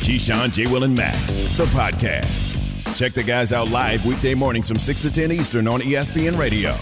Keyshawn, J. Will, and Max, the podcast. Check the guys out live weekday mornings from 6 to 10 Eastern on ESPN Radio.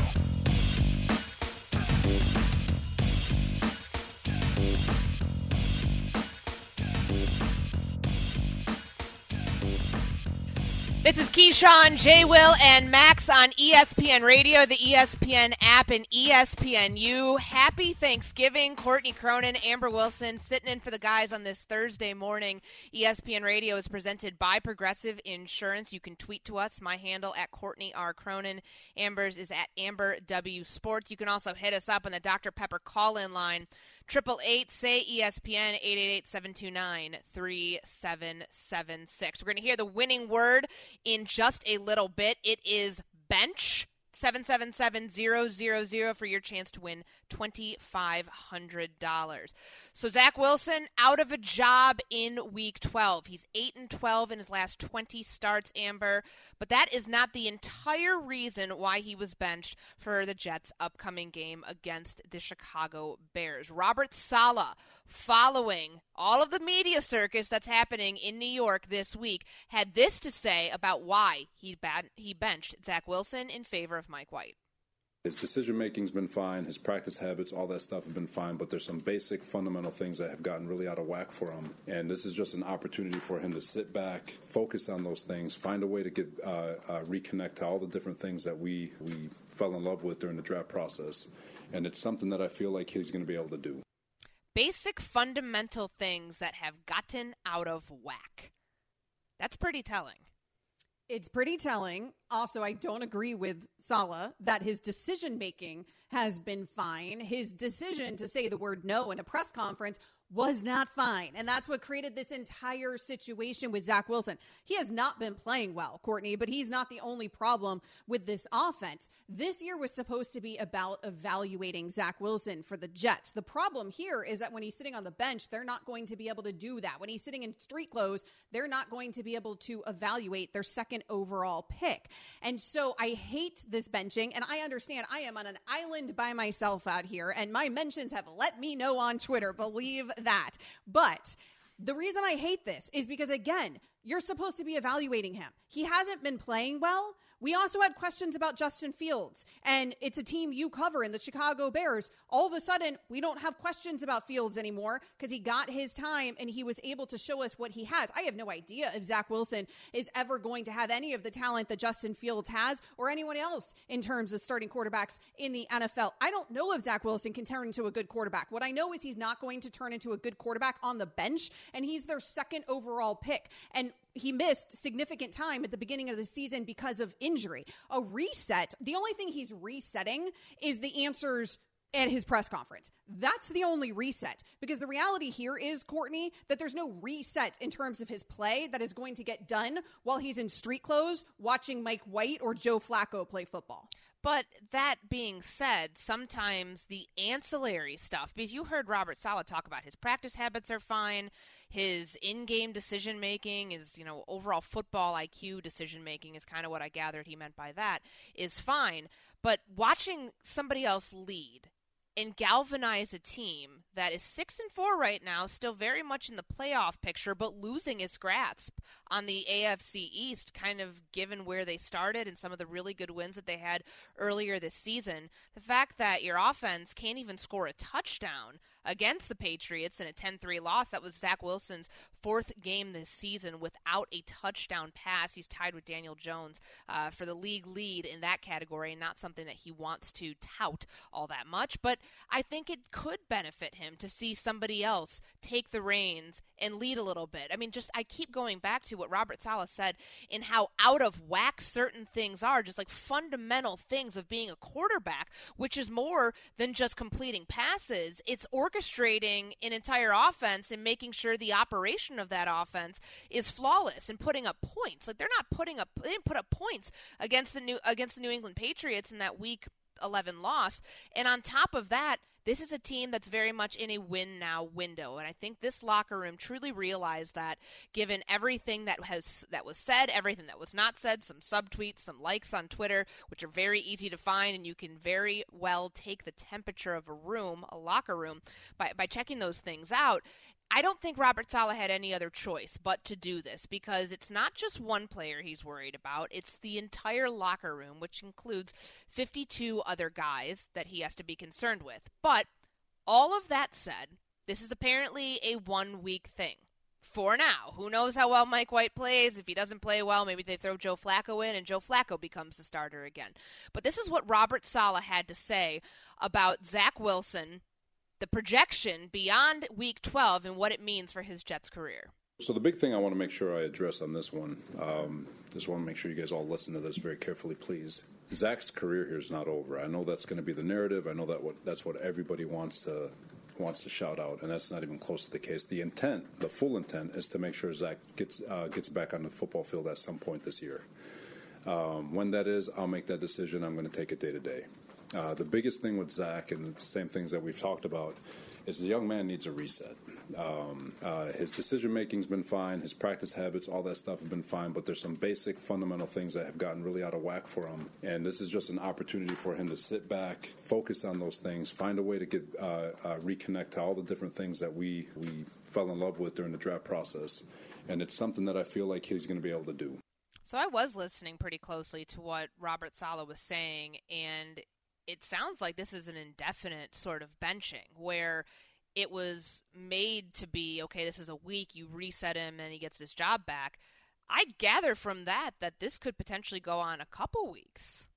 This is Keyshawn, J. Will, and Max on ESPN Radio, the ESPN app, and ESPNU. Happy Thanksgiving, Courtney Cronin, Amber Wilson, sitting in for the guys on this Thursday morning. ESPN Radio is presented by Progressive Insurance. You can tweet to us. My handle at Courtney R. Cronin. Amber's is at Amber W Sports. You can also hit us up on the Dr. Pepper call-in line. Triple eight say ESPN eight eight eight seven two nine three seven seven six. We're going to hear the winning word in just a little bit. It is bench. 777-000 for your chance to win $2,500. So Zach Wilson out of a job in week 12. He's 8 and 12 in his last 20 starts, Amber, but that is not the entire reason why he was benched for the Jets' upcoming game against the Chicago Bears. Robert Saleh following all of the media circus that's happening in New York this week, had this to say about why he he benched Zach Wilson in favor of Mike White. His decision making's been fine, his practice habits, all that stuff have been fine, but there's some basic fundamental things that have gotten really out of whack for him. And this is just an opportunity for him to sit back, focus on those things, find a way to get uh, uh, reconnect to all the different things that we we fell in love with during the draft process. And it's something that I feel like he's going to be able to do basic fundamental things that have gotten out of whack. That's pretty telling. It's pretty telling. Also, I don't agree with Saleh that his decision making has been fine. His decision to say the word no in a press conference was not fine. And that's what created this entire situation with Zach Wilson. He has not been playing well, Courtney, but he's not the only problem with this offense. This year was supposed to be about evaluating Zach Wilson for the Jets. The problem here is that when he's sitting on the bench, they're not going to be able to do that. When he's sitting in street clothes, they're not going to be able to evaluate their second overall pick. And so I hate this benching, and I understand I am on an island by myself out here, and my mentions have let me know on Twitter. Believe that. But the reason I hate this is because, again, you're supposed to be evaluating him. He hasn't been playing well. We also had questions about Justin Fields, and it's a team you cover in the Chicago Bears. All of a sudden, we don't have questions about Fields anymore because he got his time and he was able to show us what he has. I have no idea if Zach Wilson is ever going to have any of the talent that Justin Fields has or anyone else in terms of starting quarterbacks in the NFL. I don't know if Zach Wilson can turn into a good quarterback. What I know is he's not going to turn into a good quarterback on the bench, and he's their second overall pick. And he missed significant time at the beginning of the season because of injury. A reset, the only thing he's resetting is the answers at his press conference. That's the only reset because the reality here is, Courtney, that there's no reset in terms of his play that is going to get done while he's in street clothes watching Mike White or Joe Flacco play football. But that being said, sometimes the ancillary stuff, because you heard Robert Saleh talk about his practice habits are fine, his in-game decision making is, you know, overall football IQ decision making is kind of what I gathered he meant by that is fine. But watching somebody else lead and galvanize a team that is six and four right now, still very much in the playoff picture, but losing its grasp on the AFC East, kind of given where they started and some of the really good wins that they had earlier this season. The fact that your offense can't even score a touchdown against the Patriots in a 10 3 loss. That was Zach Wilson's fourth game this season without a touchdown pass. He's tied with Daniel Jones uh, for the league lead in that category, and not something that he wants to tout all that much. But I think it could benefit him to see somebody else take the reins and lead a little bit. I mean, just I keep going back to what Robert Saleh said in how out of whack certain things are, just like fundamental things of being a quarterback, which is more than just completing passes. It's orchestrating an entire offense and making sure the operation of that offense is flawless and putting up points. Like they're not putting up they didn't put up points against the new against the New England Patriots in that week 11 loss. And on top of that, this is a team that's very much in a win now window and i think this locker room truly realized that given everything that has that was said everything that was not said some subtweets some likes on twitter which are very easy to find and you can very well take the temperature of a room a locker room by, by checking those things out I don't think Robert Saleh had any other choice but to do this because it's not just one player he's worried about, it's the entire locker room, which includes 52 other guys that he has to be concerned with. But all of that said, this is apparently a one week thing. For now, who knows how well Mike White plays? If he doesn't play well, maybe they throw Joe Flacco in and Joe Flacco becomes the starter again. But this is what Robert Saleh had to say about Zach Wilson the projection beyond week 12 and what it means for his Jets career. So the big thing I want to make sure I address on this one, um, just want to make sure you guys all listen to this very carefully, please. Zach's career here is not over. I know that's going to be the narrative. I know that what, that's what everybody wants to wants to shout out, and that's not even close to the case. The intent, the full intent, is to make sure Zach gets uh, gets back on the football field at some point this year. Um, when that is, I'll make that decision. I'm going to take it day to day. Uh, the biggest thing with Zach, and the same things that we've talked about, is the young man needs a reset. Um, uh, his decision making's been fine, his practice habits, all that stuff have been fine, but there's some basic fundamental things that have gotten really out of whack for him. And this is just an opportunity for him to sit back, focus on those things, find a way to get uh, uh, reconnect to all the different things that we we fell in love with during the draft process. And it's something that I feel like he's going to be able to do. So I was listening pretty closely to what Robert Saleh was saying, and it sounds like this is an indefinite sort of benching where it was made to be okay this is a week you reset him and he gets his job back. I gather from that that this could potentially go on a couple weeks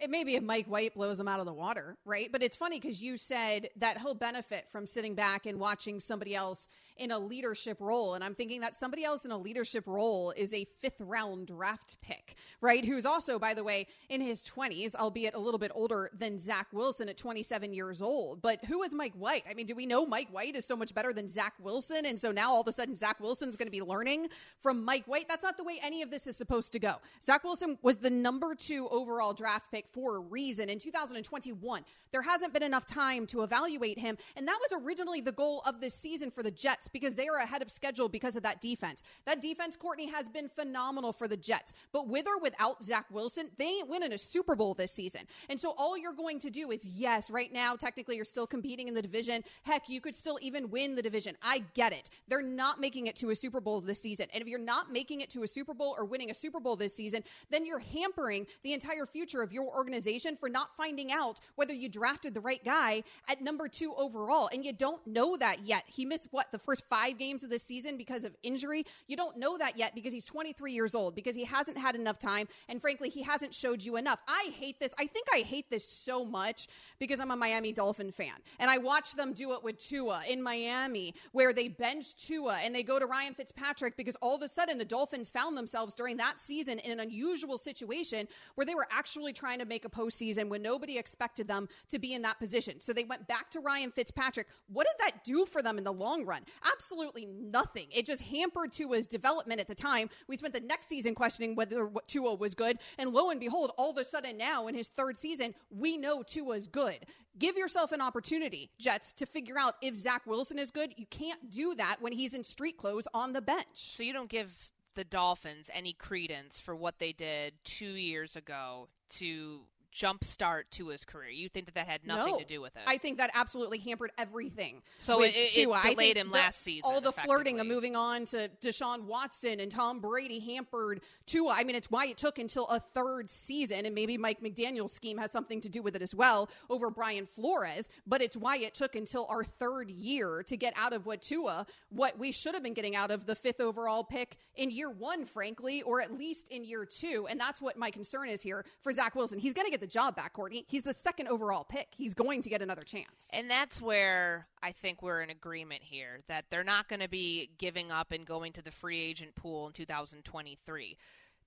it may be if Mike White blows him out of the water, right? But it's funny because you said that he'll benefit from sitting back and watching somebody else in a leadership role. And I'm thinking that somebody else in a leadership role is a fifth round draft pick, right? Who's also, by the way, in his 20s, albeit a little bit older than Zach Wilson at 27 years old. But who is Mike White? I mean, do we know Mike White is so much better than Zach Wilson? And so now all of a sudden Zach Wilson's going to be learning from Mike White? That's not the way any of this is supposed to go. Zach Wilson was the number two overall draft pick for a reason in 2021. There hasn't been enough time to evaluate him. And that was originally the goal of this season for the Jets Jets because they are ahead of schedule because of that defense. That defense, Courtney, has been phenomenal for the Jets. But with or without Zach Wilson, they ain't winning a Super Bowl this season. And so all you're going to do is, yes, right now, technically you're still competing in the division. Heck, you could still even win the division. I get it. They're not making it to a Super Bowl this season. And if you're not making it to a Super Bowl or winning a Super Bowl this season, then you're hampering the entire future of your organization for not finding out whether you drafted the right guy at number two overall. And you don't know that yet. He missed what, the first five games of the season because of injury. You don't know that yet because he's 23 years old, because he hasn't had enough time. And frankly, he hasn't showed you enough. I hate this. I think I hate this so much because I'm a Miami Dolphin fan. And I watch them do it with Tua in Miami, where they bench Tua and they go to Ryan Fitzpatrick because all of a sudden the Dolphins found themselves during that season in an unusual situation where they were actually trying to make a postseason when nobody expected them to be in that position. So they went back to Ryan Fitzpatrick. What did that do for them in the long run? absolutely nothing. It just hampered Tua's development at the time. We spent the next season questioning whether Tua was good. And lo and behold, all of a sudden now in his third season, we know Tua's good. Give yourself an opportunity, Jets, to figure out if Zach Wilson is good. You can't do that when he's in street clothes on the bench. So you don't give the Dolphins any credence for what they did two years ago to jump start to his career. You think that that had nothing no, to do with it? I think that absolutely hampered everything. So it, it, it delayed him last season. All the flirting of moving on to Deshaun Watson and Tom Brady hampered Tua. I mean, it's why it took until a third season, and maybe Mike McDaniel's scheme has something to do with it as well over Brian Flores. But it's why it took until our third year to get out of what Tua, what we should have been getting out of the fifth overall pick in year one, frankly, or at least in year two. And that's what my concern is here for Zach Wilson. He's going to get the job back, Courtney. He's the second overall pick. He's going to get another chance. And that's where I think we're in agreement here that they're not going to be giving up and going to the free agent pool in 2023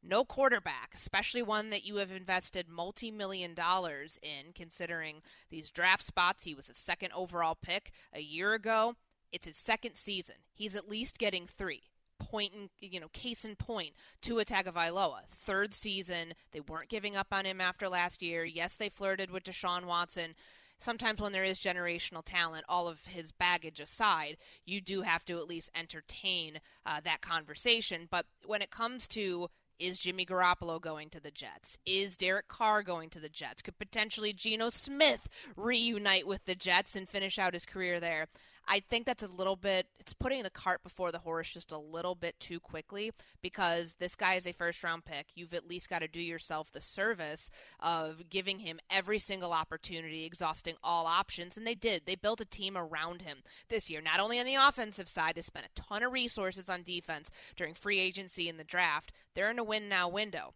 no quarterback, especially one that you have invested multi million dollars in, considering these draft spots. He was a second overall pick a year ago. It's his second season. He's at least getting three. Point in, you know, case in point, to attack of Tagovailoa, third season. They weren't giving up on him after last year. Yes, they flirted with Deshaun Watson sometimes when there is generational talent, all of his baggage aside, you do have to at least entertain uh, that conversation. But when it comes to is Jimmy Garoppolo going to the Jets? Is Derek Carr going to the Jets? Could potentially Geno Smith reunite with the Jets and finish out his career there? I think that's a little bit it's putting the cart before the horse just a little bit too quickly because this guy is a first round pick. You've at least got to do yourself the service of giving him every single opportunity, exhausting all options, and they did. They built a team around him this year. Not only on the offensive side, they spent a ton of resources on defense during free agency and the draft. They're in a win now window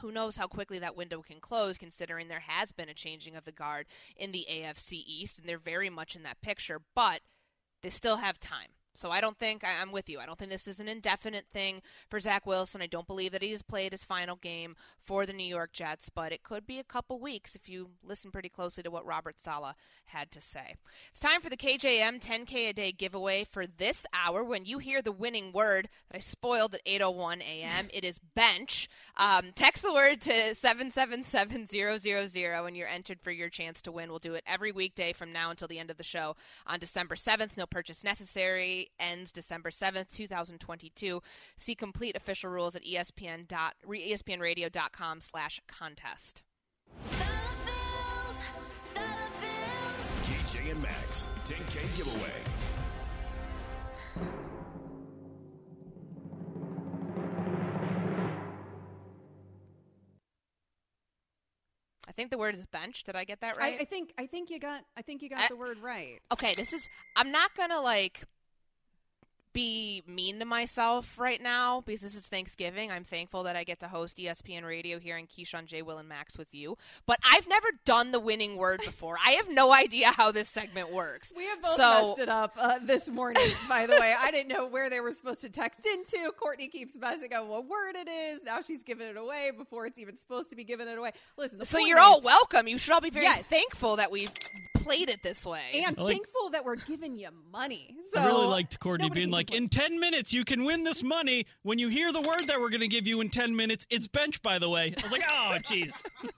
who knows how quickly that window can close considering there has been a changing of the guard in the AFC East and they're very much in that picture but they still have time. So I don't think I, am with you. I don't think this is an indefinite thing for Zach Wilson. I don't believe that he has played his final game for the New York Jets, but it could be a couple weeks if you listen pretty closely to what Robert Saleh had to say. It's time for the KJM 10K a day giveaway for this hour. When you hear the winning word that I spoiled at 8:01 a.m., it is bench. Um, text the word to 777-000 and you're entered for your chance to win. We'll do it every weekday from now until the end of the show on December 7th. No purchase necessary ends December 7th, 2022. See complete official rules at ESPN dot, espnradio.com slash contest. KJ and Max, 10K giveaway. I think the word is bench. Did I get that right? I, I think I think you got I think you got I, the word right. Okay, this is I'm not gonna like be mean to myself right now because this is Thanksgiving. I'm thankful that I get to host ESPN Radio here in Keyshawn, J. Will, and Max with you. But I've never done the winning word before. I have no idea how this segment works. We have both so, messed it up uh, this morning, by the way. I didn't know where they were supposed to text into. Courtney keeps messing up what word it is. Now she's giving it away before it's even supposed to be giving it away. Listen, so you're is, all welcome. You should all be very yes. thankful that we played it this way. And like, thankful that we're giving you money. So I really liked Courtney being like, in 10 minutes, you can win this money. When you hear the word that we're going to give you in 10 minutes, it's bench, by the way. I was like, oh, jeez.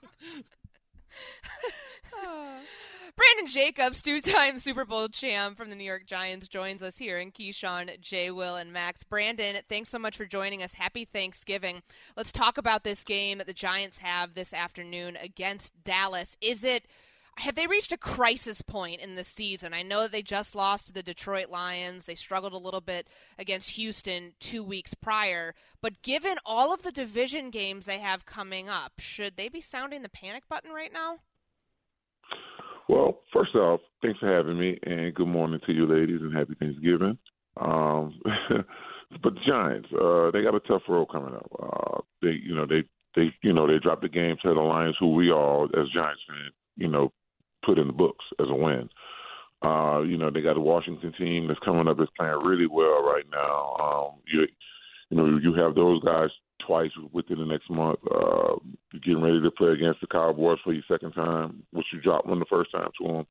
Brandon Jacobs, two-time Super Bowl champ from the New York Giants, joins us here in Keyshawn, Jay, Will, and Max. Brandon, thanks so much for joining us. Happy Thanksgiving. Let's talk about this game that the Giants have this afternoon against Dallas. Is it have they reached a crisis point in the season? I know they just lost to the Detroit Lions. They struggled a little bit against Houston two weeks prior. But given all of the division games they have coming up, should they be sounding the panic button right now? Well, first off, thanks for having me, and good morning to you, ladies, and happy Thanksgiving. Um, but the Giants, uh, they got a tough road coming up. Uh, they, you know, they, they, you know, they dropped the game to the Lions, who we all, as Giants fans, you know, put in the books as a win. Uh, you know, they got a Washington team that's coming up that's playing really well right now. Um, you, you know, you have those guys twice within the next month. Uh, getting ready to play against the Cowboys for your second time, which you dropped one the first time to them.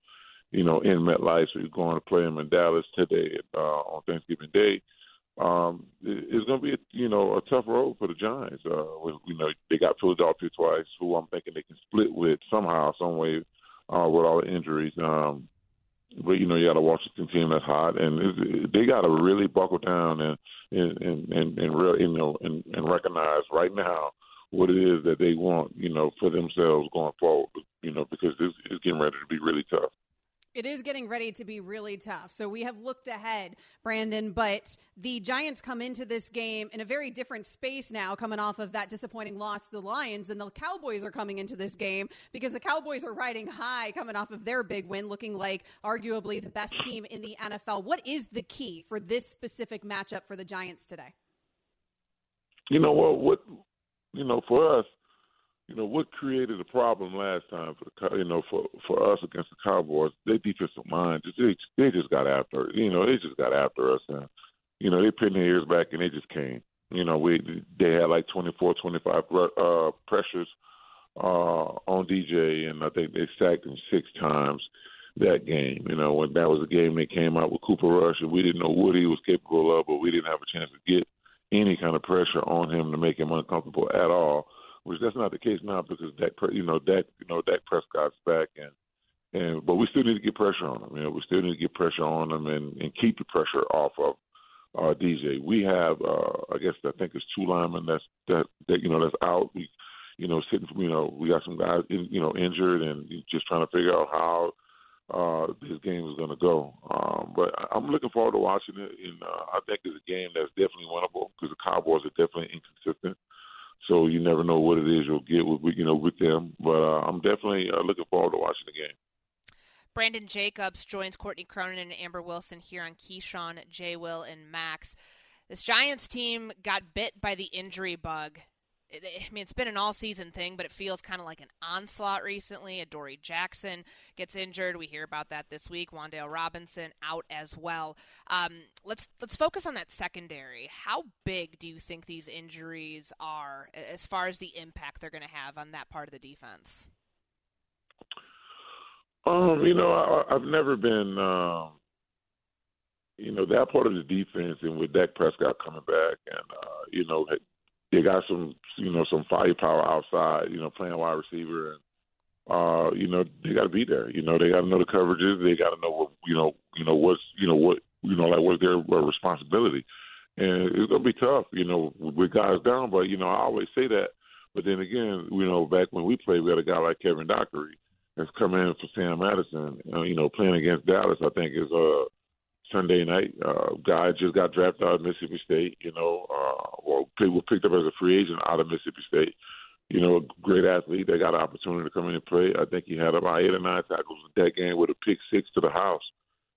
You know, in MetLife, so you're going to play them in Dallas today uh, on Thanksgiving Day. Um, it's going to be, a, you know, a tough road for the Giants. Uh, you know, they got Philadelphia twice, who I'm thinking they can split with somehow, some way uh, with all the injuries. Um, but you know, you got a Washington team that's hot, and it, they got to really buckle down and and and and, and real, you know, and, and recognize right now what it is that they want, you know, for themselves going forward. You know, because this is getting ready to be really tough. It is getting ready to be really tough. So we have looked ahead, Brandon, but the Giants come into this game in a very different space now, coming off of that disappointing loss to the Lions than the Cowboys are coming into this game because the Cowboys are riding high coming off of their big win, looking like arguably the best team in the NFL. What is the key for this specific matchup for the Giants today? You know what? What you know for us, you know what created the problem last time for the you know for for us against the Cowboys. Their defensive line just they, they just got after. You know they just got after us and you know they pinned their ears back and they just came. You know we they had like 24, 25 uh, pressures uh, on DJ and I think they sacked him six times that game. You know when that was a game they came out with Cooper Rush and we didn't know what he was capable of, but we didn't have a chance to get any kind of pressure on him to make him uncomfortable at all which that's not the case now because Dak, you know, Dak, you know, Dak Prescott's back, and and but we still need to get pressure on him. You know, we still need to get pressure on him and and keep the pressure off of uh, DJ. We have, uh, I guess, I think it's two linemen that's that that you know that's out. We, you know, sitting, you know, we got some guys, in, you know, injured, and just trying to figure out how uh, this game is going to go. Um, but I'm looking forward to watching it, and uh, I think it's a game that's definitely winnable because the Cowboys are definitely inconsistent. So you never know what it is you'll get with you know with them. But uh, I'm definitely uh, looking forward to watching the game. Brandon Jacobs joins Courtney Cronin and Amber Wilson here on Keyshawn, J. Will, and Max. This Giants team got bit by the injury bug I mean, it's been an all season thing, but it feels kind of like an onslaught recently. Adoree Jackson gets injured. We hear about that this week. Wan'Dale Robinson out as well. Um, let's let's focus on that secondary. How big do you think these injuries are as far as the impact they're going to have on that part of the defense? Um, you know, I, I've never been, um, you know, that part of the defense, and with Dak Prescott coming back, and uh, you know, they got some you know some firepower outside, you know, playing wide receiver and uh, you know, they gotta be there. You know, they gotta know the coverages, they gotta know what you know, you know, what's you know, what you know, like what's their responsibility. And it's gonna be tough, you know, with guys down, but you know, I always say that. But then again, you know, back when we played, we had a guy like Kevin Dockery that's come in for Sam Madison. Uh, you know, playing against Dallas, I think is uh Sunday night. Uh, guy just got drafted out of Mississippi State, you know, uh, was picked up as a free agent out of Mississippi State. You know, a great athlete. They got an opportunity to come in and play. I think he had about eight or nine tackles in that game with a pick six to the house.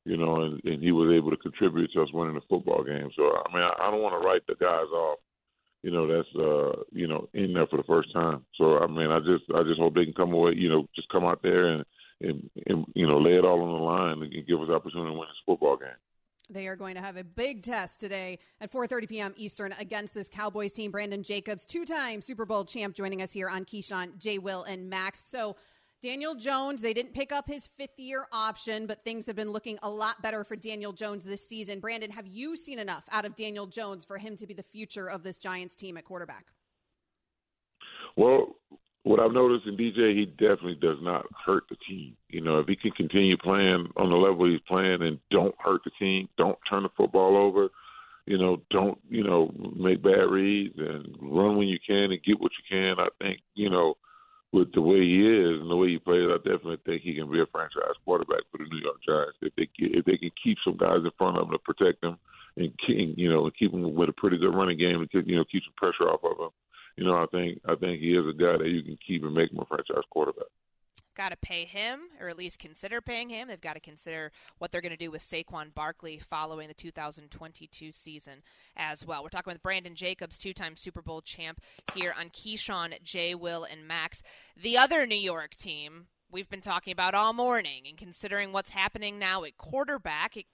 You know, and, and he was able to contribute to us winning the football game. So I mean, I, I don't want to write the guys off. You know, that's uh, you know in there for the first time. So I mean, I just I just hope they can come away. You know, just come out there and and, and you know lay it all on the line and give us opportunity to win this football game. They are going to have a big test today at 4:30 p.m. Eastern against this Cowboys team. Brandon Jacobs, two-time Super Bowl champ, joining us here on Keyshawn, J. Will, and Max. So. Daniel Jones, they didn't pick up his fifth year option, but things have been looking a lot better for Daniel Jones this season. Brandon, have you seen enough out of Daniel Jones for him to be the future of this Giants team at quarterback? Well, what I've noticed in DJ, he definitely does not hurt the team. You know, if he can continue playing on the level he's playing and don't hurt the team, don't turn the football over, you know, don't, you know, make bad reads and run when you can and get what you can. I think, you know, with the way he is and the way he plays, I definitely think he can be a franchise quarterback for the New York Giants. If they if they can keep some guys in front of him to protect them and you know, and keep him with a pretty good running game and you know keep some pressure off of him you know, I think I think he is a guy that you can keep and make him a franchise quarterback. Got to pay him, or at least consider paying him. They've got to consider what they're going to do with Saquon Barkley following the 2022 season as well. We're talking with Brandon Jacobs, two-time Super Bowl champ, here on Keyshawn, Jay, Will, and Max. The other New York team we've been talking about all morning, and considering what's happening now at quarterback, it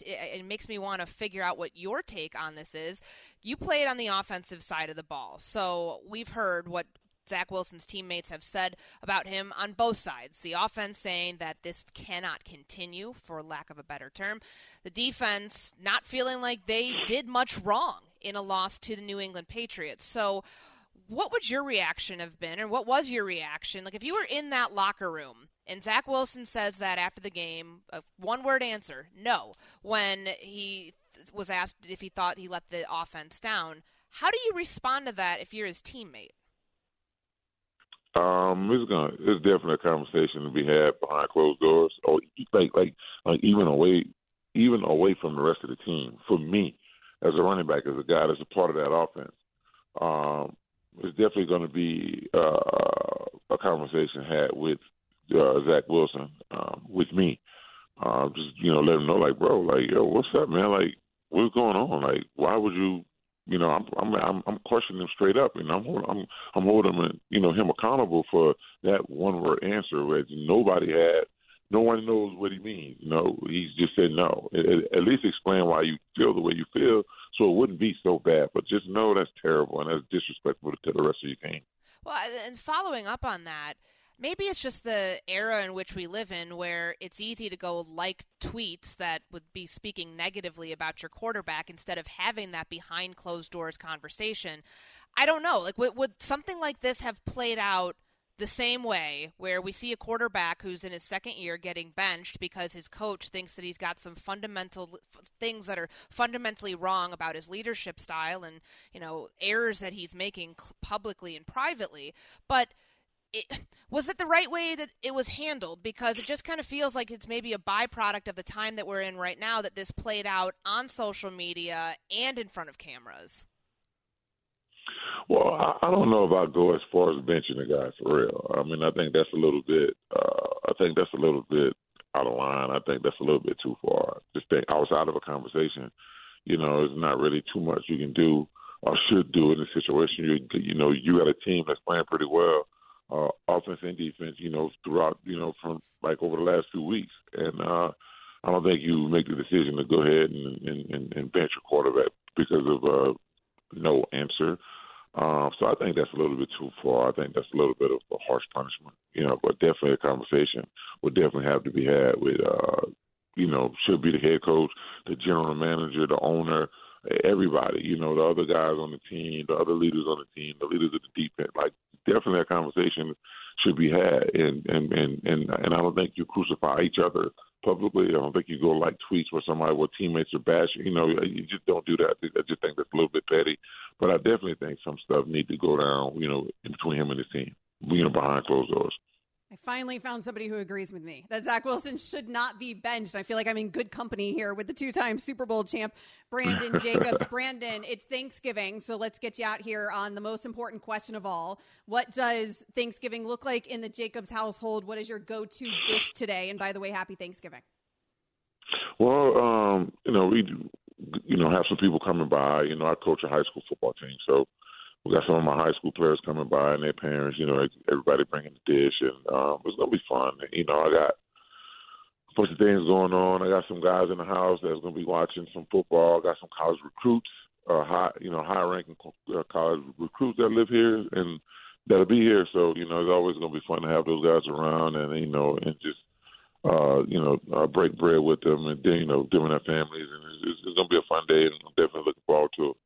it makes me want to figure out what your take on this is. You played on the offensive side of the ball, so we've heard what Zach Wilson's teammates have said about him on both sides. The offense saying that this cannot continue, for lack of a better term. The defense not feeling like they did much wrong in a loss to the New England Patriots. So, what would your reaction have been, or what was your reaction? Like, if you were in that locker room and Zach Wilson says that after the game, a one word answer, no, when he was asked if he thought he let the offense down. How do you respond to that if you're his teammate? Um, it's gonna it's definitely a conversation to be had behind closed doors, or like like like even away even away from the rest of the team. For me, as a running back, as a guy that's a part of that offense, um, it's definitely going to be uh, a conversation had with uh, Zach Wilson um, with me. Uh, just you know, let him know, like, bro, like, yo, what's up, man? Like, what's going on? Like, why would you you know, I'm I'm I'm, I'm questioning him straight up, and I'm I'm I'm holding him, you know, him accountable for that one word answer where nobody had. No one knows what he means. You know, he's just said no. At, at least explain why you feel the way you feel, so it wouldn't be so bad. But just know that's terrible and that's disrespectful to the rest of your team. Well, and following up on that, maybe it's just the era in which we live in where it's easy to go like tweets that would be speaking negatively about your quarterback instead of having that behind closed doors conversation. I don't know. Like, would, would something like this have played out? The same way where we see a quarterback who's in his second year getting benched because his coach thinks that he's got some fundamental things that are fundamentally wrong about his leadership style and you know errors that he's making publicly and privately but it, was it the right way that it was handled? Because it just kind of feels like it's maybe a byproduct of the time that we're in right now that this played out on social media and in front of cameras. Well, I, I don't know if I go as far as benching the guy for real. I mean, I think that's a little bit. Uh, I think that's a little bit out of line. I think that's a little bit too far. Just think outside of a conversation, you know, there's not really too much you can do or should do in a situation. You you know, you got a team that's playing pretty well uh, offense and defense, you know, throughout, you know, from like over the last few weeks. And uh, I don't think you make the decision to go ahead and, and, and bench your quarterback because of uh, no answer. Uh, so I think that's a little bit too far. I think that's a little bit of a harsh punishment, you know. But definitely a conversation would definitely have to be had with, uh, you know, should be the head coach, the general manager, the owner, everybody. You know, the other guys on the team, the other leaders on the team, the leaders of the defense. Like definitely a conversation should be had, and and and and, and I don't think you crucify each other publicly. I don't think you go like tweets where somebody, where teammates are bashing. You know, you just don't do that. I just think that's a little bit petty. But I definitely think some stuff need to go down. You know, in between him and his team. You know, behind closed doors. I finally found somebody who agrees with me that Zach Wilson should not be benched. I feel like I'm in good company here with the two time Super Bowl champ, Brandon Jacobs. Brandon, it's Thanksgiving, so let's get you out here on the most important question of all. What does Thanksgiving look like in the Jacobs household? What is your go to dish today? And by the way, happy Thanksgiving. Well, um, you know, we, you know, have some people coming by. You know, I coach a high school football team, so we got some of my high school players coming by and their parents. You know, everybody bringing the dish, and um, it's gonna be fun. You know, I got a bunch of things going on. I got some guys in the house that's gonna be watching some football. I got some college recruits, uh, high, you know, high-ranking uh, college recruits that live here and that'll be here. So you know, it's always gonna be fun to have those guys around, and you know, and just uh, you know, uh, break bread with them, and then you know, them and their families, and it's, it's gonna be a fun day, and I'm definitely looking forward to it.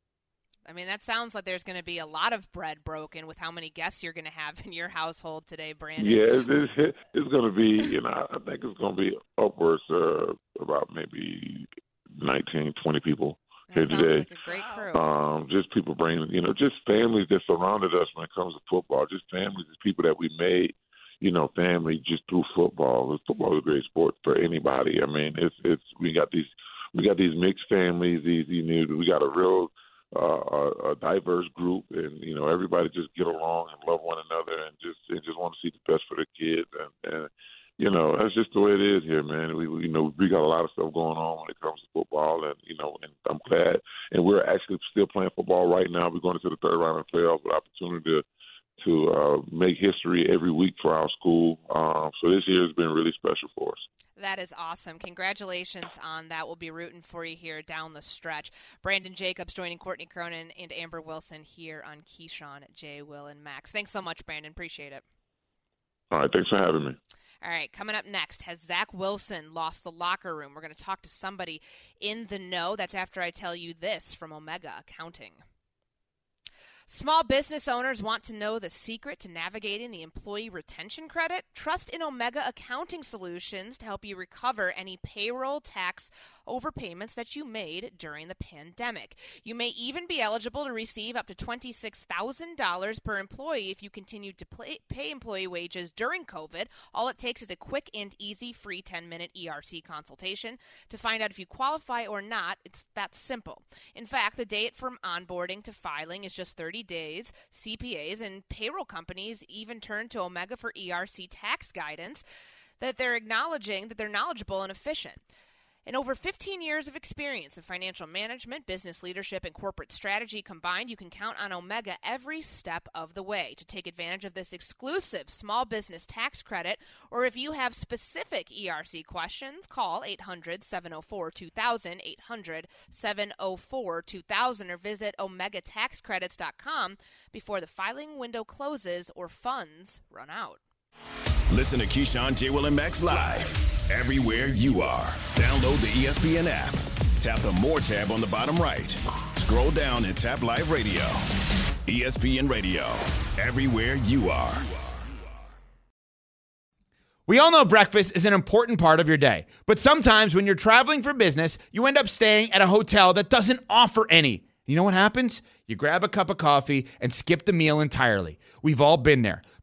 I mean, that sounds like there's going to be a lot of bread broken with how many guests you're going to have in your household today, Brandon. Yeah, it's, it's, it's going to be, you know, I think it's going to be upwards uh, about maybe 19, 20 people that here today. Like great crew. Um, just people bringing, you know, just families that surrounded us when it comes to football. Just families, just people that we made, you know, family just through football. Football is a great sport for anybody. I mean, it's it's we got these we got these mixed families. These you know, we got a real uh, a, a diverse group, and you know everybody just get along and love one another, and just and just want to see the best for the kids, and, and you know that's just the way it is here, man. We, we you know we got a lot of stuff going on when it comes to football, and you know, and I'm glad, and we're actually still playing football right now. We're going into the third round of playoffs with opportunity to to uh, make history every week for our school. Um, so this year has been really special for us. That is awesome. Congratulations on that. We'll be rooting for you here down the stretch. Brandon Jacobs joining Courtney Cronin and Amber Wilson here on Keyshawn, J. Will, and Max. Thanks so much, Brandon. Appreciate it. All right. Thanks for having me. All right, coming up next, has Zach Wilson lost the locker room? We're going to talk to somebody in the know. That's after I tell you this from Omega Accounting. Small business owners want to know the secret to navigating the employee retention credit? Trust in Omega Accounting Solutions to help you recover any payroll tax overpayments that you made during the pandemic. You may even be eligible to receive up to $26,000 per employee if you continue to pay employee wages during COVID. All it takes is a quick and easy free 10 minute ERC consultation to find out if you qualify or not. It's that simple. In fact, the date from onboarding to filing is just 30 30 days, CPAs and payroll companies even turn to Omega for ERC tax guidance that they're acknowledging that they're knowledgeable and efficient. In over 15 years of experience in financial management, business leadership, and corporate strategy combined, you can count on Omega every step of the way to take advantage of this exclusive small business tax credit. Or if you have specific ERC questions, call 800 704 2000, 800 704 2000, or visit OmegaTaxCredits.com before the filing window closes or funds run out. Listen to Keyshawn, J. Will, and Max live everywhere you are. Download the ESPN app. Tap the More tab on the bottom right. Scroll down and tap Live Radio. ESPN Radio, everywhere you are. We all know breakfast is an important part of your day, but sometimes when you're traveling for business, you end up staying at a hotel that doesn't offer any. You know what happens? You grab a cup of coffee and skip the meal entirely. We've all been there.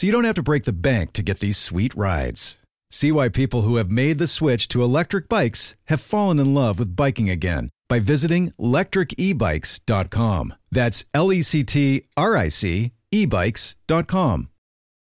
so you don't have to break the bank to get these sweet rides. See why people who have made the switch to electric bikes have fallen in love with biking again by visiting lectricebikes.com. That's L E C T R I C ebikes.com.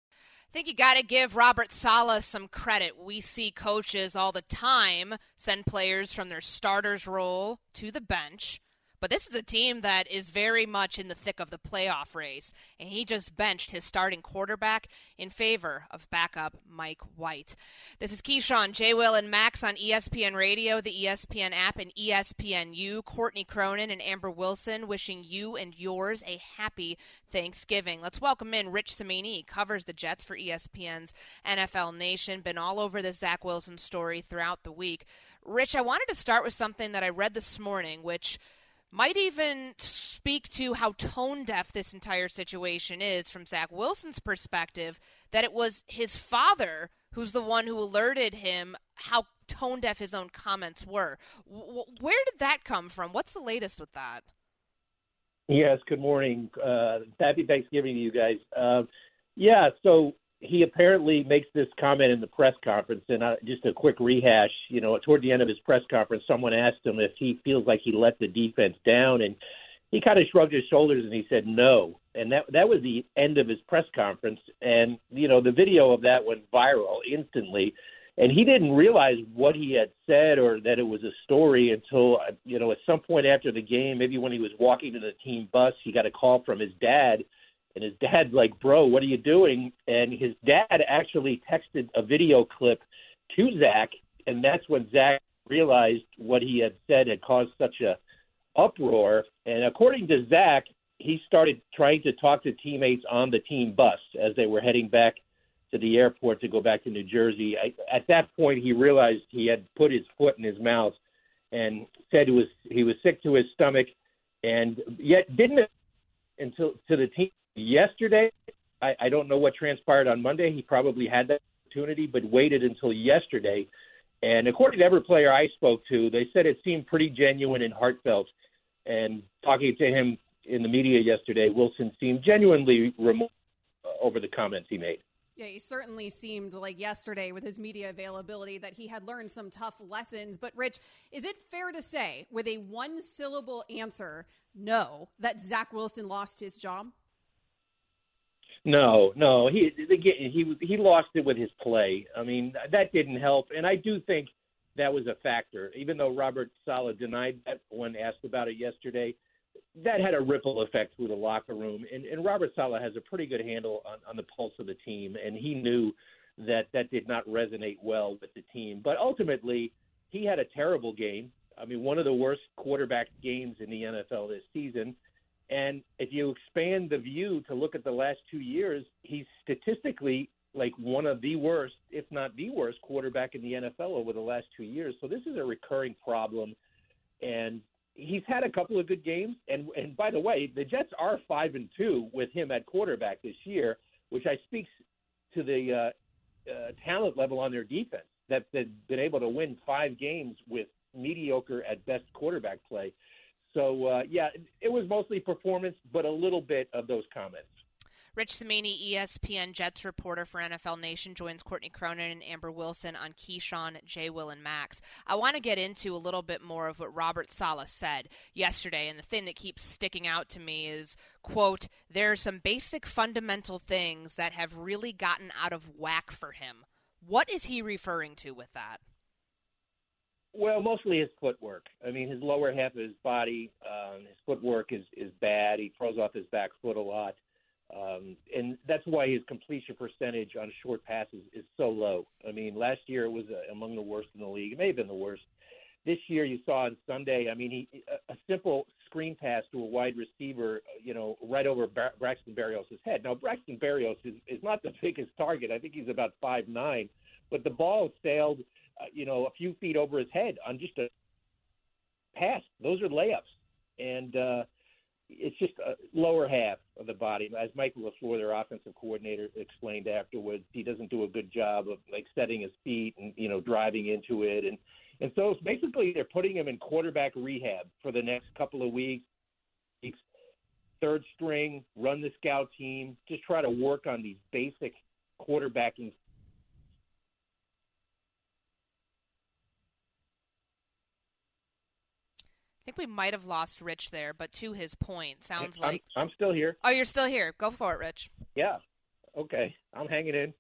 I think you got to give Robert Saleh some credit. We see coaches all the time send players from their starters role to the bench. But this is a team that is very much in the thick of the playoff race, and he just benched his starting quarterback in favor of backup Mike White. This is Keyshawn, J. Will, and Max on ESPN Radio, the ESPN app, and ESPNU. Courtney Cronin and Amber Wilson wishing you and yours a happy Thanksgiving. Let's welcome in Rich Cimini. He covers the Jets for ESPN's NFL Nation. Been all over the Zach Wilson story throughout the week. Rich, I wanted to start with something that I read this morning, which might even speak to how tone deaf this entire situation is from Zach Wilson's perspective that it was his father who's the one who alerted him how tone deaf his own comments were. W- where did that come from? What's the latest with that? Yes, good morning. Uh, happy Thanksgiving to you guys. Uh, yeah, so he apparently makes this comment in the press conference, and uh, just a quick rehash. You know, toward the end of his press conference, someone asked him if he feels like he let the defense down, and he kind of shrugged his shoulders and he said no. And that that was the end of his press conference. And you know, the video of that went viral instantly. And he didn't realize what he had said or that it was a story until you know at some point after the game, maybe when he was walking to the team bus, he got a call from his dad and his dad's like, "Bro, what are you doing?" And his dad actually texted a video clip to Zach, and that's when Zach realized what he had said had caused such a uproar. And according to Zach, he started trying to talk to teammates on the team bus as they were heading back to the airport to go back to New Jersey. I, at that point, he realized he had put his foot in his mouth and said it was he was sick to his stomach, and yet didn't until to the team yesterday. I, I don't know what transpired on Monday. He probably had that opportunity, but waited until yesterday. And according to every player I spoke to, they said it seemed pretty genuine and heartfelt. And talking to him in the media yesterday, Wilson seemed genuinely remorseful uh, over the comments he made. Yeah, he certainly seemed like yesterday with his media availability that he had learned some tough lessons. But, Rich, is it fair to say, with a one syllable answer, no, that Zach Wilson lost his job? No, no, he he he lost it with his play. I mean, that didn't help. And I do think that was a factor. Even though Robert Saleh denied that when asked about it yesterday, that had a ripple effect through the locker room. And, and Robert Saleh has a pretty good handle on, on the pulse of the team, and he knew that that did not resonate well with the team. But ultimately, he had a terrible game. I mean, one of the worst quarterback games in the NFL this season. And if you expand the view to look at the last two years, he's statistically like one of the worst, if not the worst, quarterback in the NFL over the last two years. So this is a recurring problem, and he's had a couple of good games. And and by the way, the Jets are five and two with him at quarterback this year, which I speaks to the uh, uh, talent level on their defense that they've been able to win five games with mediocre at best quarterback play. So uh, yeah, it was mostly performance, but a little bit of those comments. Rich Cimini, ESPN Jets reporter for NFL Nation, joins Courtney Cronin and Amber Wilson on Keyshawn, J. Will, and Max. I want to get into a little bit more of what Robert Saleh said yesterday, and the thing that keeps sticking out to me is, quote, there are some basic fundamental things that have really gotten out of whack for him. What is he referring to with that? Well, mostly his footwork. I mean, his lower half of his body, um, his footwork is is bad. He throws off his back foot a lot. Um, and that's why his completion percentage on short passes is so low. I mean, last year it was uh, among the worst in the league. It may have been the worst. This year, you saw on Sunday. I mean, he a, simple screen pass to a wide receiver, you know, right over Bar- Braxton Berrios' head. Now, Braxton Berrios is, is not the biggest target. I think he's about five nine, but the ball sailed, you know, a few feet over his head on just a pass. Those are layups, and uh, it's just a lower half of the body. As Michael LaFleur, their offensive coordinator, explained afterwards, he doesn't do a good job of like setting his feet and you know driving into it, and and so it's basically they're putting him in quarterback rehab for the next couple of weeks. Third string, run the scout team, just try to work on these basic quarterbacking think we might have lost Rich there, but to his point, sounds I'm, like. I'm still here. Oh, you're still here. Go for it, Rich. Yeah. Okay. I'm hanging in.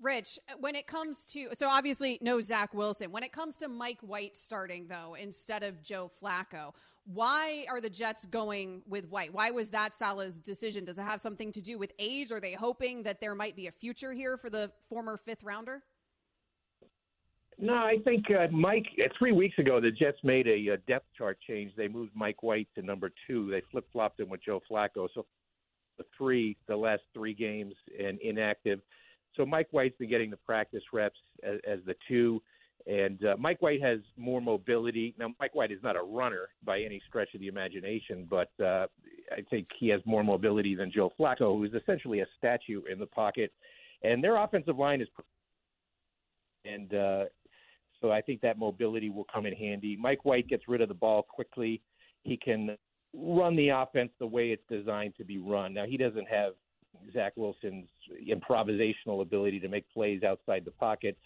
Rich, when it comes to so obviously no Zach Wilson. When it comes to Mike White starting though instead of Joe Flacco, why are the Jets going with White? Why was that Saleh's decision? Does it have something to do with age? Are they hoping that there might be a future here for the former fifth rounder? No, I think uh, Mike. Uh, three weeks ago, the Jets made a, a depth chart change. They moved Mike White to number two. They flip flopped him with Joe Flacco. So the three, the last three games, and inactive. So Mike White's been getting the practice reps as, as the two, and uh, Mike White has more mobility. Now, Mike White is not a runner by any stretch of the imagination, but uh, I think he has more mobility than Joe Flacco, who is essentially a statue in the pocket. And their offensive line is, and uh, so I think that mobility will come in handy. Mike White gets rid of the ball quickly. He can run the offense the way it's designed to be run. Now he doesn't have Zach Wilson's improvisational ability to make plays outside the pocket.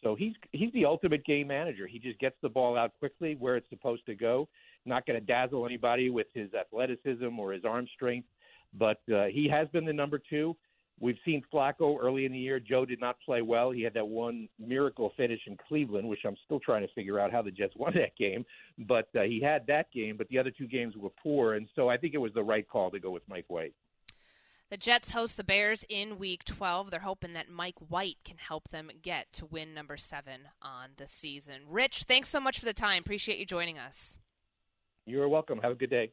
So he's he's the ultimate game manager. He just gets the ball out quickly where it's supposed to go. Not going to dazzle anybody with his athleticism or his arm strength, but uh, he has been the number two. We've seen Flacco early in the year. Joe did not play well. He had that one miracle finish in Cleveland, which I'm still trying to figure out how the Jets won that game. But uh, he had that game, but the other two games were poor. And so I think it was the right call to go with Mike White. The Jets host the Bears in Week 12. They're hoping that Mike White can help them get to win number seven on the season. Rich, thanks so much for the time. Appreciate you joining us. You're welcome. Have a good day.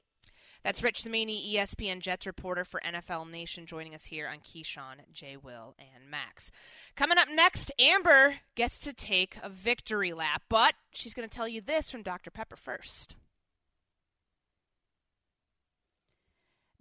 That's Rich Cimini, ESPN Jets reporter for NFL Nation, joining us here on Keyshawn, J. Will, and Max. Coming up next, Amber gets to take a victory lap, but she's going to tell you this from Dr. Pepper first.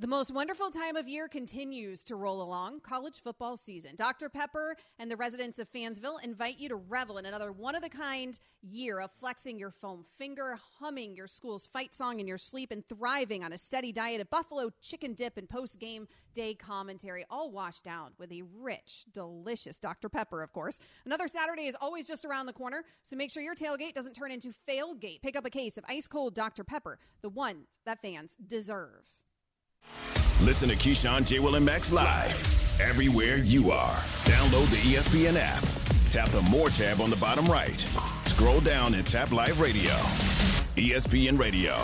The most wonderful time of year continues to roll along college football season. Dr. Pepper and the residents of Fansville invite you to revel in another one of a kind year of flexing your foam finger, humming your school's fight song in your sleep, and thriving on a steady diet of buffalo chicken dip and post game day commentary, all washed down with a rich, delicious Dr. Pepper, of course. Another Saturday is always just around the corner, so make sure your tailgate doesn't turn into failgate. Pick up a case of ice cold Dr. Pepper, the one that fans deserve. Listen to Keyshawn, J. Will, and Max live everywhere you are. Download the ESPN app. Tap the More tab on the bottom right. Scroll down and tap Live Radio. ESPN Radio,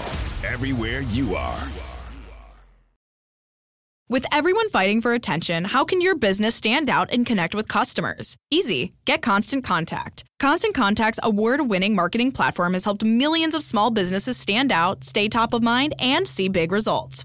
everywhere you are. With everyone fighting for attention, how can your business stand out and connect with customers? Easy. Get Constant Contact. Constant Contact's award winning marketing platform has helped millions of small businesses stand out, stay top of mind, and see big results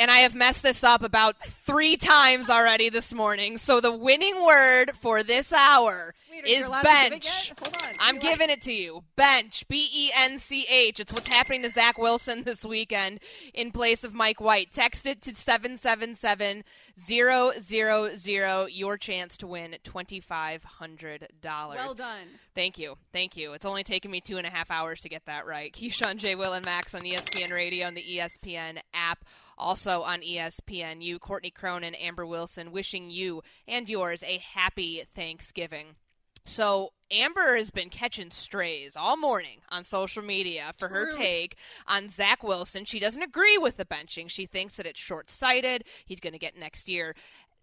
And I have messed this up about three times already this morning. So the winning word for this hour Wait, is you allowed to give it bench. Hold on. I'm You're giving it to you. Bench. B E N C H. It's what's happening to Zach Wilson this weekend in place of Mike White. Text it to 777 000. Your chance to win $2,500. Well done. Thank you. Thank you. It's only taken me two and a half hours to get that right. Keyshawn, J. Will, and Max on ESPN Radio and the ESPN app. Also on E ESPN, you, Courtney Cronin, Amber Wilson, wishing you and yours a happy Thanksgiving. So Amber has been catching strays all morning on social media for her take on Zach Wilson. She doesn't agree with the benching. She thinks that it's short-sighted. He's going to get next year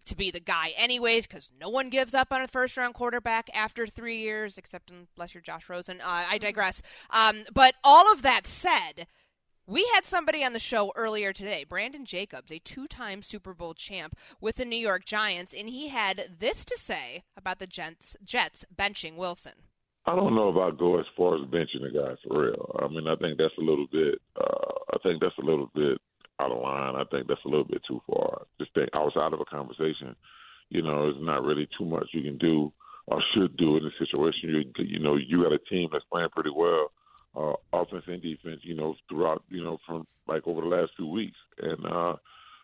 to be the guy anyways because no one gives up on a first round quarterback after three years except unless you're josh rosen uh, i digress um, but all of that said we had somebody on the show earlier today, Brandon Jacobs, a two time Super Bowl champ with the New York Giants, and he had this to say about the Jets, Jets benching Wilson. I don't know I go as far as benching the guy for real. I mean, I think that's a little bit. Uh, I think that's a little bit out of line. I think that's a little bit too far. Just think outside of a conversation, you know, there's not really too much you can do or should do in this situation. You, you know, you got a team that's playing pretty well, uh, offense and defense. You know, throughout, you know, from like over the last few weeks, and uh,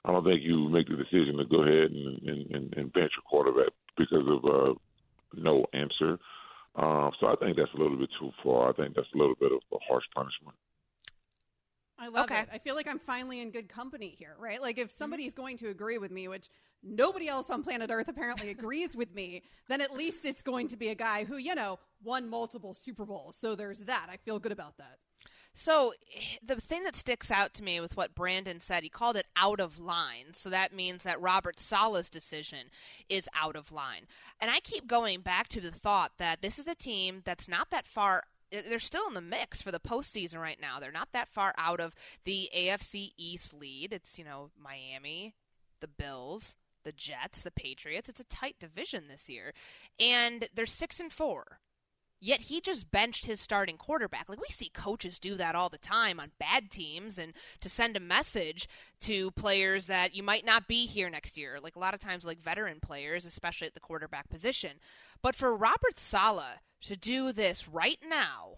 I don't think you make the decision to go ahead and, and, and, bench your quarterback because of uh, no answer. Um, so I think that's a little bit too far. I think that's a little bit of a harsh punishment. I love Okay. it. I feel like I'm finally in good company here, right? Like if mm-hmm. somebody's going to agree with me, which nobody else on planet Earth apparently agrees with me, then at least it's going to be a guy who, you know, won multiple Super Bowls. So there's that. I feel good about that. So, eh, the thing that sticks out to me with what Brandon said, he called it out of line. So that means that Robert Saleh's decision is out of line. And I keep going back to the thought that this is a team that's not that far. Uh, they're still in the mix for the postseason right now. They're not that far out of the AFC East lead. It's, you know, Miami, the Bills, the Jets, the Patriots. It's a tight division this year. And they're 6 and 4. Yet he just benched his starting quarterback. Like we see coaches do that all the time on bad teams and to send a message to players that you might not be here next year. Like a lot of times like veteran players, especially at the quarterback position. But for Robert Saleh to do this right now,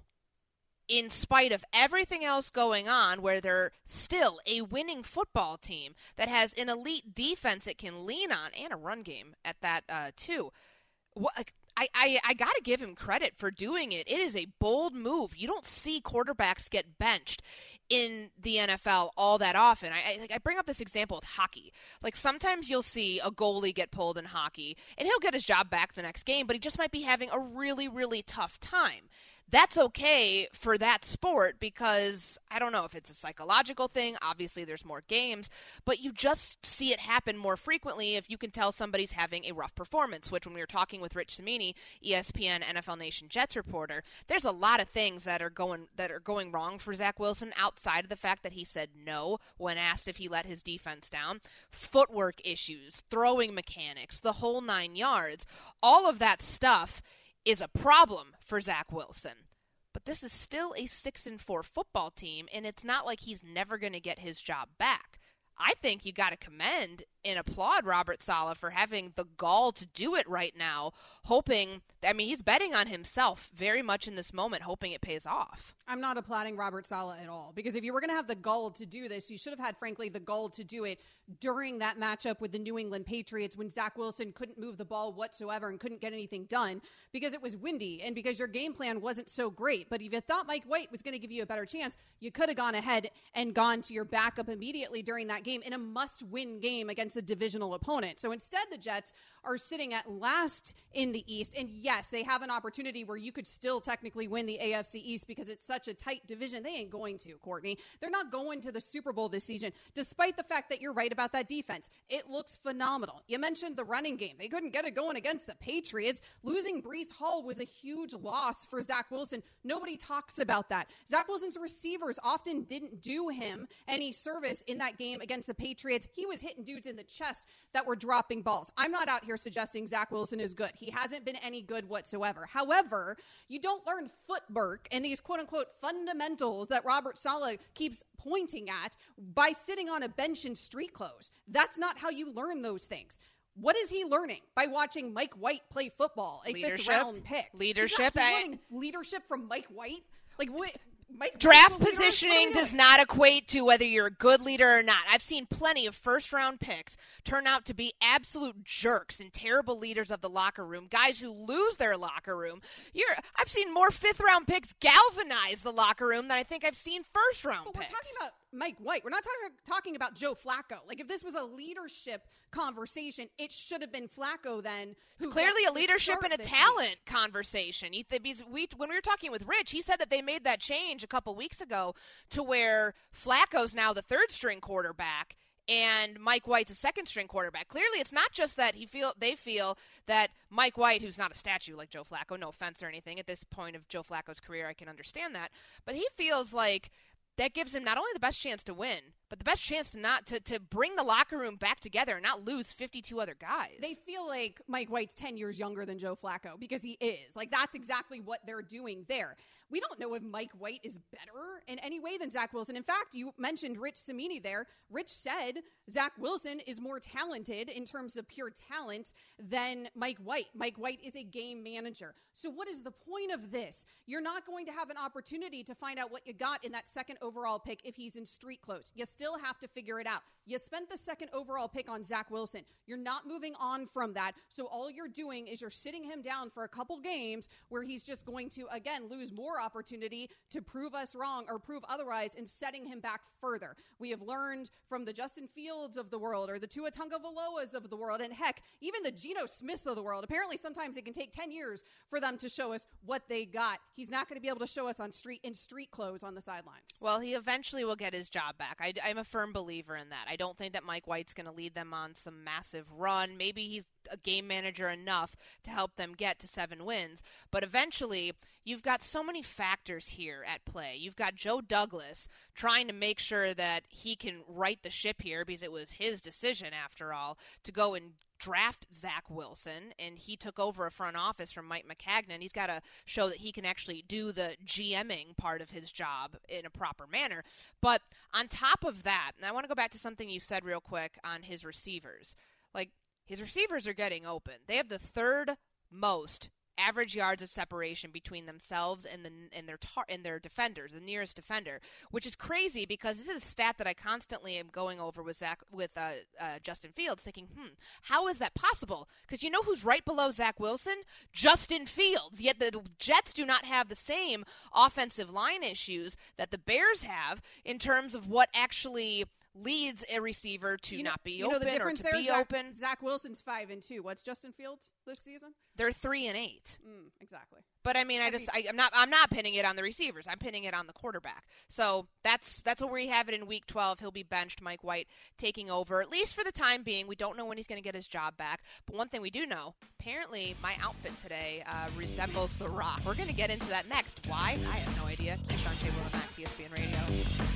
in spite of everything else going on, where they're still a winning football team that has an elite defense it can lean on and a run game at that uh, too. What, I, I, I got to give him credit for doing it. It is a bold move. You don't see quarterbacks get benched in the NFL all that often. I, I, I bring up this example with hockey. Like sometimes you'll see a goalie get pulled in hockey, and he'll get his job back the next game, but he just might be having a really, really tough time that's okay for that sport because I don't know if it's a psychological thing. Obviously, there's more games, but you just see it happen more frequently if you can tell somebody's having a rough performance. Which, when we were talking with Rich Cimini, ESPN NFL Nation Jets reporter, there's a lot of things that are going that are going wrong for Zach Wilson outside of the fact that he said no when asked if he let his defense down. Footwork issues, throwing mechanics, the whole nine yards, all of that stuff is a problem for Zach Wilson. But this is still a 6 and 4 football team and it's not like he's never going to get his job back. I think you got to commend and applaud Robert Saleh for having the gall to do it right now, hoping, I mean, he's betting on himself very much in this moment, hoping it pays off. I'm not applauding Robert Saleh at all because if you were going to have the gall to do this, you should have had, frankly, the gall to do it during that matchup with the New England Patriots when Zach Wilson couldn't move the ball whatsoever and couldn't get anything done because it was windy and because your game plan wasn't so great. But if you thought Mike White was going to give you a better chance, you could have gone ahead and gone to your backup immediately during that game in a must win game against a divisional opponent. So instead, the Jets are sitting at last in the East. And yes, they have an opportunity where you could still technically win the AFC East because it's such a tight division. They ain't going to, Courtney. They're not going to the Super Bowl this season, despite the fact that you're right about that defense. It looks phenomenal. You mentioned the running game. They couldn't get it going against the Patriots. Losing Breece Hall was a huge loss for Zach Wilson. Nobody talks about that. Zach Wilson's receivers often didn't do him any service in that game against the Patriots. He was hitting dudes in the chest that were dropping balls. I'm not out here suggesting Zach Wilson is good. He hasn't been any good whatsoever. However, you don't learn footwork and these quote unquote fundamentals that Robert Saleh keeps pointing at by sitting on a bench in street clothes. That's not how you learn those things. What is he learning by watching Mike White play football? A leadership, fifth round pick. Leadership. He's, not, he's leadership from Mike White. Like what? Mike, Draft positioning does not equate to whether you're a good leader or not. I've seen plenty of first round picks turn out to be absolute jerks and terrible leaders of the locker room, guys who lose their locker room. You're, I've seen more fifth round picks galvanize the locker room than I think I've seen first round but picks. We're talking about Mike White. We're not talking talking about Joe Flacco. Like if this was a leadership conversation, it should have been Flacco then. Who clearly a leadership and a talent week. conversation. We, when we were talking with Rich, he said that they made that change a couple weeks ago to where Flacco's now the third string quarterback and Mike White's a second string quarterback. Clearly, it's not just that he feel they feel that Mike White, who's not a statue like Joe Flacco, no offense or anything at this point of Joe Flacco's career, I can understand that, but he feels like that gives him not only the best chance to win, but the best chance to not to, to bring the locker room back together and not lose 52 other guys. They feel like Mike White's 10 years younger than Joe Flacco because he is. Like, that's exactly what they're doing there. We don't know if Mike White is better in any way than Zach Wilson. In fact, you mentioned Rich Cimini there. Rich said Zach Wilson is more talented in terms of pure talent than Mike White. Mike White is a game manager. So, what is the point of this? You're not going to have an opportunity to find out what you got in that second overall pick if he's in street clothes. You still have to figure it out. You spent the second overall pick on Zach Wilson. You're not moving on from that. So all you're doing is you're sitting him down for a couple games where he's just going to, again, lose more opportunity to prove us wrong or prove otherwise and setting him back further. We have learned from the Justin Fields of the world or the Tua Tagovailoas of the world, and heck, even the Geno Smiths of the world. Apparently, sometimes it can take 10 years for them to show us what they got. He's not going to be able to show us on street in street clothes on the sidelines. Well, he eventually will get his job back. I, am a firm believer in that. I don't think that Mike White's going to lead them on some massive run. Maybe he's a game manager enough to help them get to seven wins. But eventually, you've got so many factors here at play. You've got Joe Douglas trying to make sure that he can right the ship here because it was his decision, after all, to go and draft Zach Wilson, and he took over a front office from Mike Maccagnan. He's got to show that he can actually do the GMing part of his job in a proper manner. But on top of that, and I want to go back to something you said real quick on his receivers. Like, his receivers are getting open. They have the third most average yards of separation between themselves and the and their tar- and their defenders, the nearest defender, which is crazy because this is a stat that I constantly am going over with Zach with uh, uh, Justin Fields, thinking, hmm, how is that possible? Because you know who's right below Zach Wilson? Justin Fields. Yet the Jets do not have the same offensive line issues that the Bears have in terms of what actually leads a receiver to You know, not be you open know the difference or to there. be Zach, open. Zach Wilson's five and two. What's Justin Fields this season? They're three and eight. Mm, exactly. But I mean, I just I, I'm not I'm not pinning it on the receivers. I'm pinning it on the quarterback. So that's that's what we have it in week 12. He'll be benched. Mike White taking over at least for the time being. We don't know when he's going to get his job back. But one thing we do know, apparently my outfit today uh, resembles The Rock. We're going to get into that next. Why? I have no idea. Keyshawn J. Willimax, ESPN Radio.